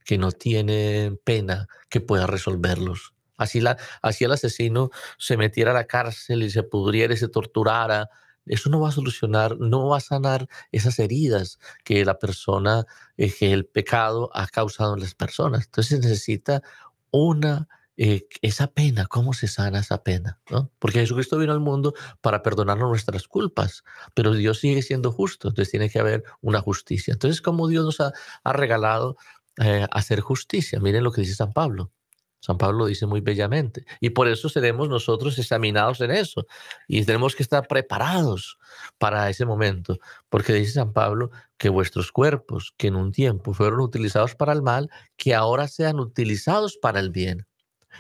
que no tienen pena que pueda resolverlos. Así, la, así el asesino se metiera a la cárcel y se pudriera y se torturara. Eso no va a solucionar, no va a sanar esas heridas que la persona, eh, que el pecado ha causado en las personas. Entonces necesita una eh, esa pena, ¿cómo se sana esa pena? ¿no? Porque Jesucristo vino al mundo para perdonarnos nuestras culpas, pero Dios sigue siendo justo, entonces tiene que haber una justicia. Entonces, ¿cómo Dios nos ha, regalado eh, hacer justicia? Miren lo que dice San Pablo. San Pablo lo dice muy bellamente. Y por eso seremos nosotros examinados en eso. Y tenemos que estar preparados para ese momento. Porque dice San Pablo que vuestros cuerpos, que en un tiempo fueron utilizados para el mal, que ahora sean utilizados para el bien.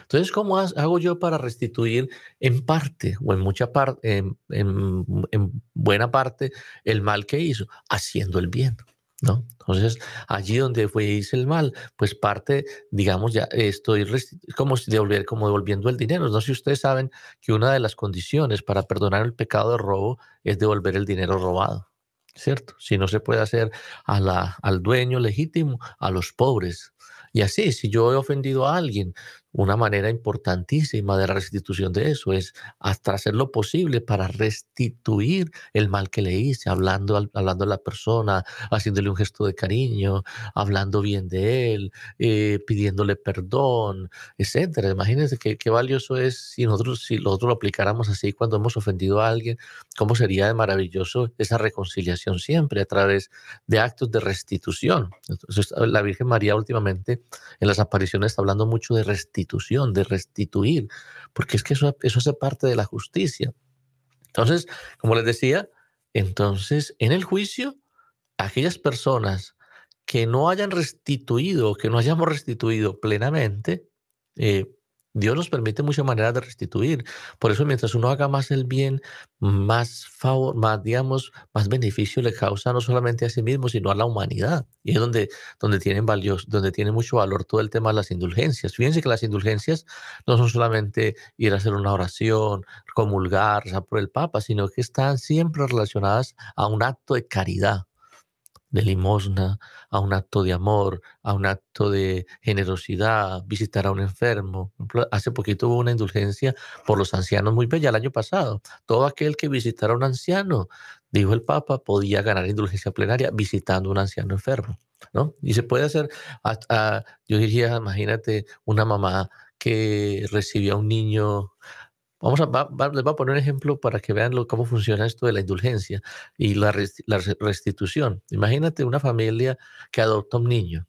Entonces, ¿cómo hago yo para restituir en parte o en mucha parte, en, buena parte, el mal que hizo? Haciendo el bien. ¿No? Entonces, allí donde fue hice el mal, pues parte, digamos, ya estoy como devolver, como devolviendo el dinero. No sé si ustedes saben que una de las condiciones para perdonar el pecado de robo es devolver el dinero robado, ¿cierto? Si no se puede hacer a la, al dueño legítimo, a los pobres. Y así, si yo he ofendido a alguien, una manera importantísima de la restitución de eso es hasta hacer lo posible para restituir el mal que le hice, hablando, hablando a la persona, haciéndole un gesto de cariño, hablando bien de él, eh, pidiéndole perdón, etcétera. Imagínense qué, qué, valioso es si nosotros, si nosotros lo aplicáramos así cuando hemos ofendido a alguien, cómo sería de maravilloso esa reconciliación siempre a través de actos de restitución. Entonces, la Virgen María últimamente en las apariciones está hablando mucho de restitución de restituir, porque es que eso, eso hace parte de la justicia. Entonces, como les decía, entonces en el juicio, aquellas personas que no hayan restituido, que no hayamos restituido plenamente, eh, Dios nos permite muchas maneras de restituir. Por eso, mientras uno haga más el bien, más favor, más, digamos, más beneficio le causa no solamente a sí mismo, sino a la humanidad. Y es donde, donde, tienen donde tiene mucho valor todo el tema de las indulgencias. Fíjense que las indulgencias no son solamente ir a hacer una oración, comulgar, rezar por el Papa, sino que están siempre relacionadas a un acto de caridad de limosna, a un acto de amor, a un acto de generosidad, visitar a un enfermo. Hace poquito hubo una indulgencia por los ancianos muy bella el año pasado. Todo aquel que visitara a un anciano, dijo el Papa, podía ganar indulgencia plenaria visitando a un anciano enfermo. ¿no? Y se puede hacer, yo diría, imagínate una mamá que recibía a un niño Vamos a, les voy a poner un ejemplo para que vean cómo funciona esto de la indulgencia y la, restitución. Imagínate una familia que adopta un niño,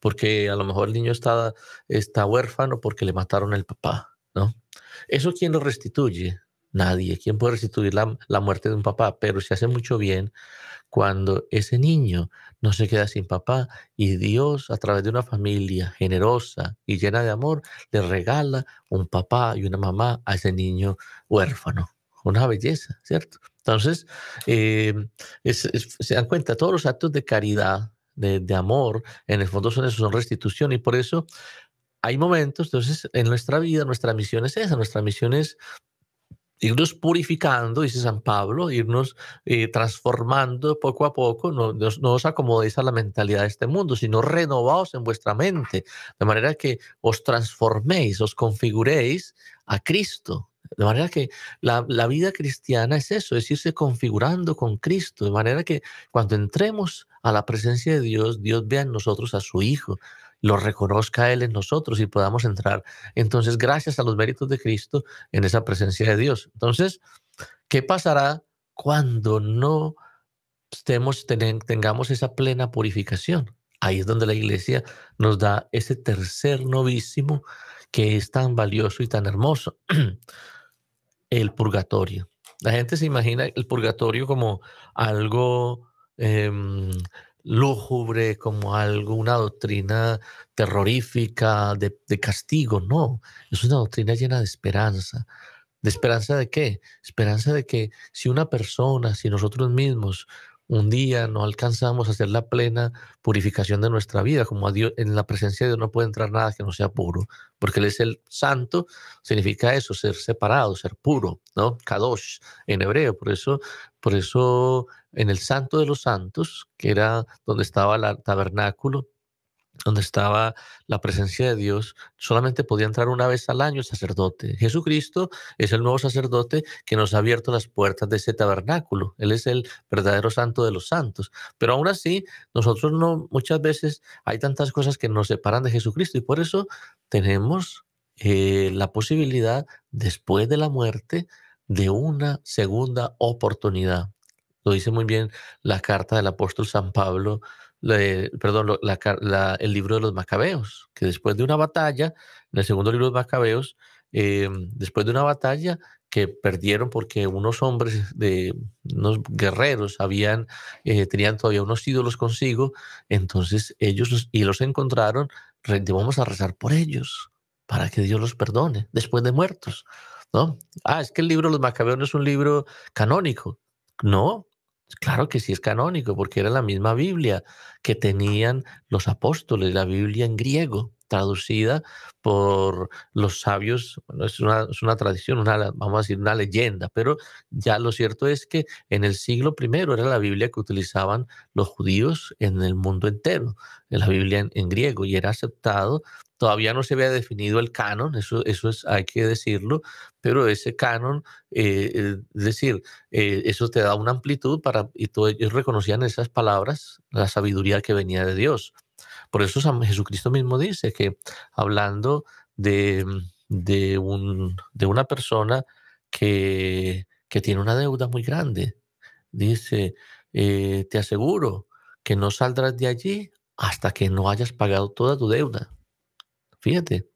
porque a lo mejor el niño está, huérfano porque le mataron el papá, ¿no? ¿Eso quién lo restituye? Nadie. ¿Quién puede restituir la muerte de un papá? Pero se hace mucho bien cuando ese niño no se queda sin papá y Dios a través de una familia generosa y llena de amor le regala un papá y una mamá a ese niño huérfano. Una belleza, ¿cierto? Entonces, eh, se dan cuenta, todos los actos de caridad, de, amor, en el fondo son eso, son restitución y por eso hay momentos, entonces, en nuestra vida, nuestra misión es esa, nuestra misión es irnos purificando, dice San Pablo, irnos eh, transformando poco a poco, no, no, os acomodéis a la mentalidad de este mundo, sino renovaos en vuestra mente, de manera que os transforméis, os configuréis a Cristo. De manera que la, la vida cristiana es eso, es irse configurando con Cristo, de manera que cuando entremos a la presencia de Dios, Dios vea en nosotros a su Hijo, lo reconozca Él en nosotros y podamos entrar. Entonces, gracias a los méritos de Cristo en esa presencia de Dios. Entonces, ¿qué pasará cuando no estemos, tengamos esa plena purificación? Ahí es donde la iglesia nos da ese tercer novísimo que es tan valioso y tan hermoso, el purgatorio. La gente se imagina el purgatorio como algo em, lúgubre, como algo, una doctrina terrorífica de, de, castigo. No, es una doctrina llena de esperanza. ¿De esperanza de qué? Esperanza de que si una persona, si nosotros mismos un día no alcanzamos a hacer la plena purificación de nuestra vida, como a Dios, en la presencia de Dios no puede entrar nada que no sea puro, porque Él es el santo, significa eso, ser separado, ser puro, ¿no? Kadosh en hebreo, por eso, por eso en el santo de los santos, que era donde estaba el tabernáculo, donde estaba la presencia de Dios, solamente podía entrar una vez al año el sacerdote. Jesucristo es el nuevo sacerdote que nos ha abierto las puertas de ese tabernáculo. Él es el verdadero santo de los santos. Pero aún así, nosotros no, muchas veces hay tantas cosas que nos separan de Jesucristo y por eso tenemos eh, la posibilidad, después de la muerte, de una segunda oportunidad. Lo dice muy bien la carta del apóstol San Pablo perdón, el libro de los macabeos, que después de una batalla, en el segundo libro de los macabeos, eh, después de una batalla que perdieron porque unos hombres, de unos guerreros, habían, eh, tenían todavía unos ídolos consigo, entonces ellos y los encontraron, vamos a rezar por ellos, para que Dios los perdone, después de muertos. ¿no? Ah, es que el libro de los macabeos no es un libro canónico. No, Claro que sí es canónico, porque era la misma Biblia que tenían los apóstoles, la Biblia en griego, traducida por los sabios. Es una, es una tradición, una, vamos a decir, una leyenda, pero ya lo cierto es que en el siglo I era la Biblia que utilizaban los judíos en el mundo entero, la Biblia en griego, y era aceptado Todavía no se había definido el canon, eso, eso es, hay que decirlo, pero ese canon, eh, eh, es decir, eh, eso te da una amplitud para, y todos ellos reconocían esas palabras, la sabiduría que venía de Dios. Por eso Jesucristo mismo dice que hablando de, de, un, de una persona que, que tiene una deuda muy grande, dice, te aseguro que no saldrás de allí hasta que no hayas pagado toda tu deuda. Fíjate,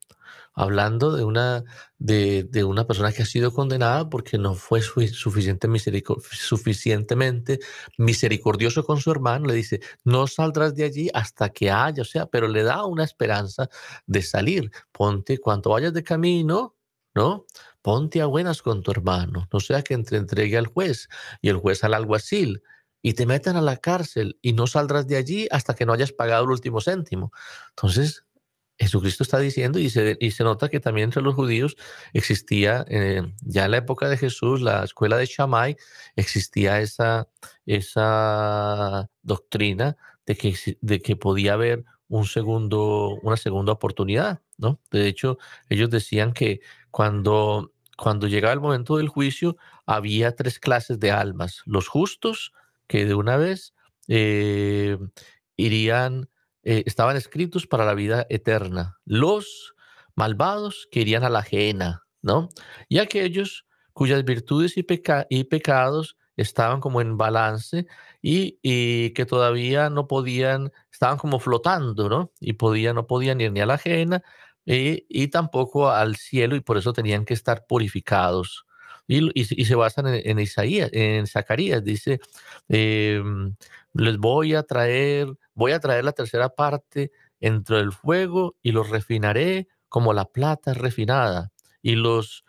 hablando de una, de, de, una persona que ha sido condenada porque no fue suficiente suficientemente misericordioso con su hermano, le dice, no saldrás de allí hasta que haya, o sea, pero le da una esperanza de salir. Ponte, cuando vayas de camino, ¿no? Ponte a buenas con tu hermano, no sea que te entregue al juez y el juez al alguacil y te metan a la cárcel y no saldrás de allí hasta que no hayas pagado el último céntimo. Entonces, Jesucristo está diciendo, y se, y se nota que también entre los judíos existía, eh, ya en la época de Jesús, la escuela de Shammai, existía esa, esa doctrina de que, de que podía haber un segundo, una segunda oportunidad, ¿no? De hecho, ellos decían que cuando, cuando llegaba el momento del juicio, había tres clases de almas. Los justos, que de una vez eh, irían eh, estaban escritos para la vida eterna. Los malvados que irían a la ajena, ¿no? Y aquellos cuyas virtudes y, y pecados estaban como en balance y, que todavía no podían, estaban como flotando, ¿no? Y podían, no podían ir ni a la ajena y tampoco al cielo y por eso tenían que estar purificados. y, se basan en, Isaías, en Zacarías. Dice, em, les voy a traer, voy a traer la tercera parte entre el fuego y los refinaré como la plata refinada y los,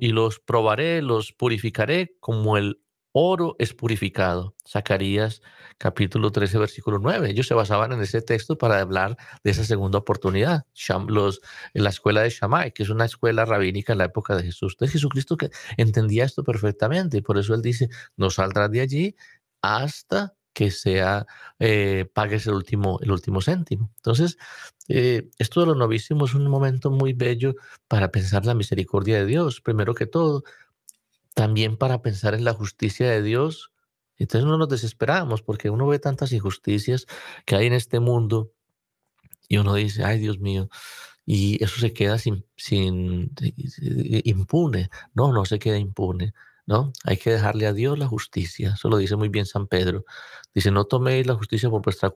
y los probaré, los purificaré como el oro es purificado. Zacarías capítulo 13, versículo 9. Ellos se basaban en ese texto para hablar de esa segunda oportunidad. Los, en la escuela de Shammai, que es una escuela rabínica en la época de Jesús. Entonces Jesucristo que entendía esto perfectamente y por eso él dice, no saldrás de allí hasta que sea, eh, pagues el último, el último céntimo. Entonces, eh, esto de los novísimos es un momento muy bello para pensar la misericordia de Dios, primero que todo, también para pensar en la justicia de Dios. Entonces no nos desesperamos porque uno ve tantas injusticias que hay en este mundo y uno dice, ay Dios mío, y eso se queda sin, sin impune. No, no se queda impune. ¿No? Hay que dejarle a Dios la justicia. Eso lo dice muy bien San Pedro. Dice, no toméis la justicia por vuestra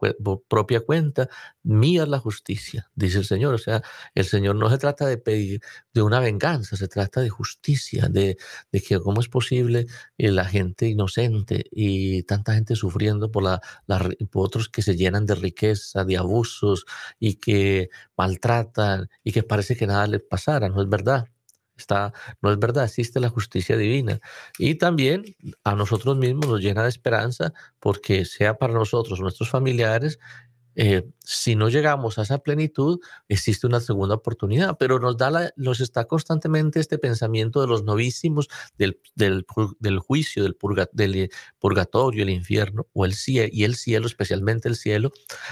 propia cuenta, mía es la justicia, dice el Señor. O sea, el Señor no se trata de pedir de una venganza, se trata de justicia, de, de que cómo es posible la gente inocente y tanta gente sufriendo por, la, por otros que se llenan de riqueza, de abusos y que maltratan y que parece que nada les pasara, no es verdad. No es verdad, existe la justicia divina. Y también a nosotros mismos nos llena de esperanza porque sea para nosotros, nuestros familiares, eh, si no llegamos a esa plenitud, existe una segunda oportunidad, pero nos, da la, nos está constantemente este pensamiento de los novísimos, del, del, del juicio, del, del, purgatorio, el infierno o el cielo, y el cielo, especialmente el cielo,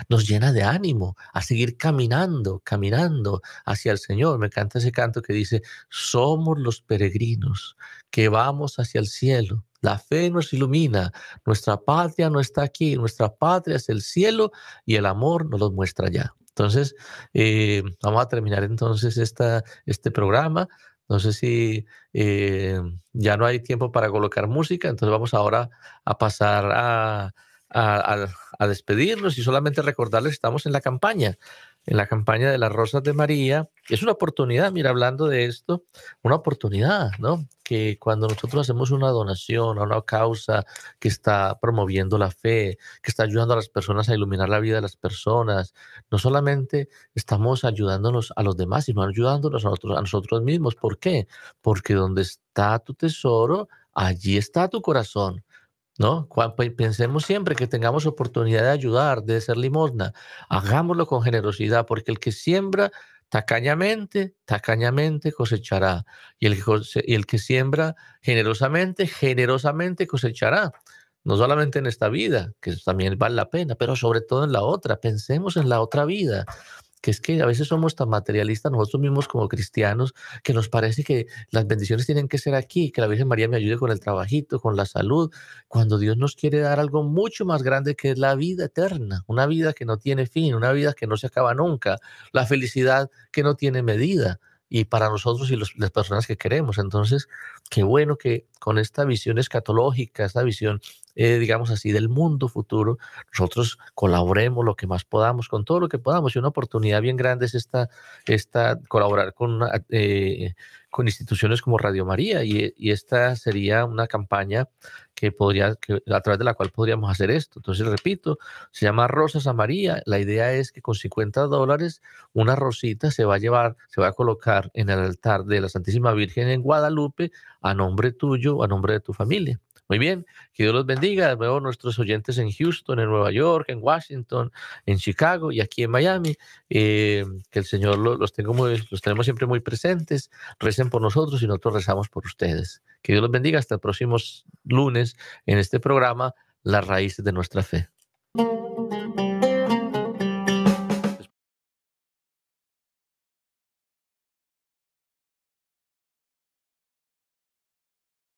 nos llena de ánimo a seguir caminando, caminando hacia el Señor. Me encanta ese canto que dice, somos los peregrinos que vamos hacia el cielo la fe nos ilumina. Nuestra patria no está aquí. Nuestra patria es el cielo y el amor nos lo muestra ya. Entonces, eh, vamos a terminar entonces esta, este programa. No sé si eh, ya no hay tiempo para colocar música, entonces vamos ahora a pasar a, a despedirnos y solamente recordarles estamos en la campaña en la campaña de las Rosas de María. Es una oportunidad, mira, hablando de esto, una oportunidad, ¿no? Que cuando nosotros hacemos una donación a una causa que está promoviendo la fe, que está ayudando a las personas a iluminar la vida de las personas, no solamente estamos ayudándonos a los demás, sino ayudándonos a nosotros, a nosotros mismos. ¿Por qué? Porque donde está tu tesoro, allí está tu corazón. ¿No? Pensemos siempre que tengamos oportunidad de ayudar, de ser limosna, hagámoslo con generosidad, porque el que siembra tacañamente, tacañamente cosechará, y el, y el que siembra generosamente, generosamente cosechará. No solamente en esta vida, que también vale la pena, pero sobre todo en la otra. Pensemos en la otra vida que es que a veces somos tan materialistas nosotros mismos como cristianos que nos parece que las bendiciones tienen que ser aquí, que la Virgen María me ayude con el trabajito, con la salud, cuando Dios nos quiere dar algo mucho más grande que es la vida eterna, una vida que no tiene fin, una vida que no se acaba nunca, la felicidad que no tiene medida y para nosotros y las personas que queremos. Entonces, qué bueno que con esta visión escatológica, esta visión eh, digamos así, del mundo futuro, nosotros colaboremos lo que más podamos, con todo lo que podamos. Y una oportunidad bien grande es esta, esta colaborar con, eh, con instituciones como Radio María. Y, y, esta sería una campaña que podría, que, a través de la cual podríamos hacer esto. Entonces, repito, se llama Rosas a María. La idea es que con 50 dólares, una rosita se va a llevar, se va a colocar en el altar de la Santísima Virgen en Guadalupe a nombre tuyo, a nombre de tu familia. Muy bien, que Dios los bendiga. De nuevo, nuestros oyentes en Houston, en Nueva York, en Washington, en Chicago y aquí en Miami. Eh, que el Señor los, tengo muy, los tenemos siempre muy presentes. Recen por nosotros y nosotros rezamos por ustedes. Que Dios los bendiga. Hasta el próximo lunes en este programa, Las raíces de nuestra fe.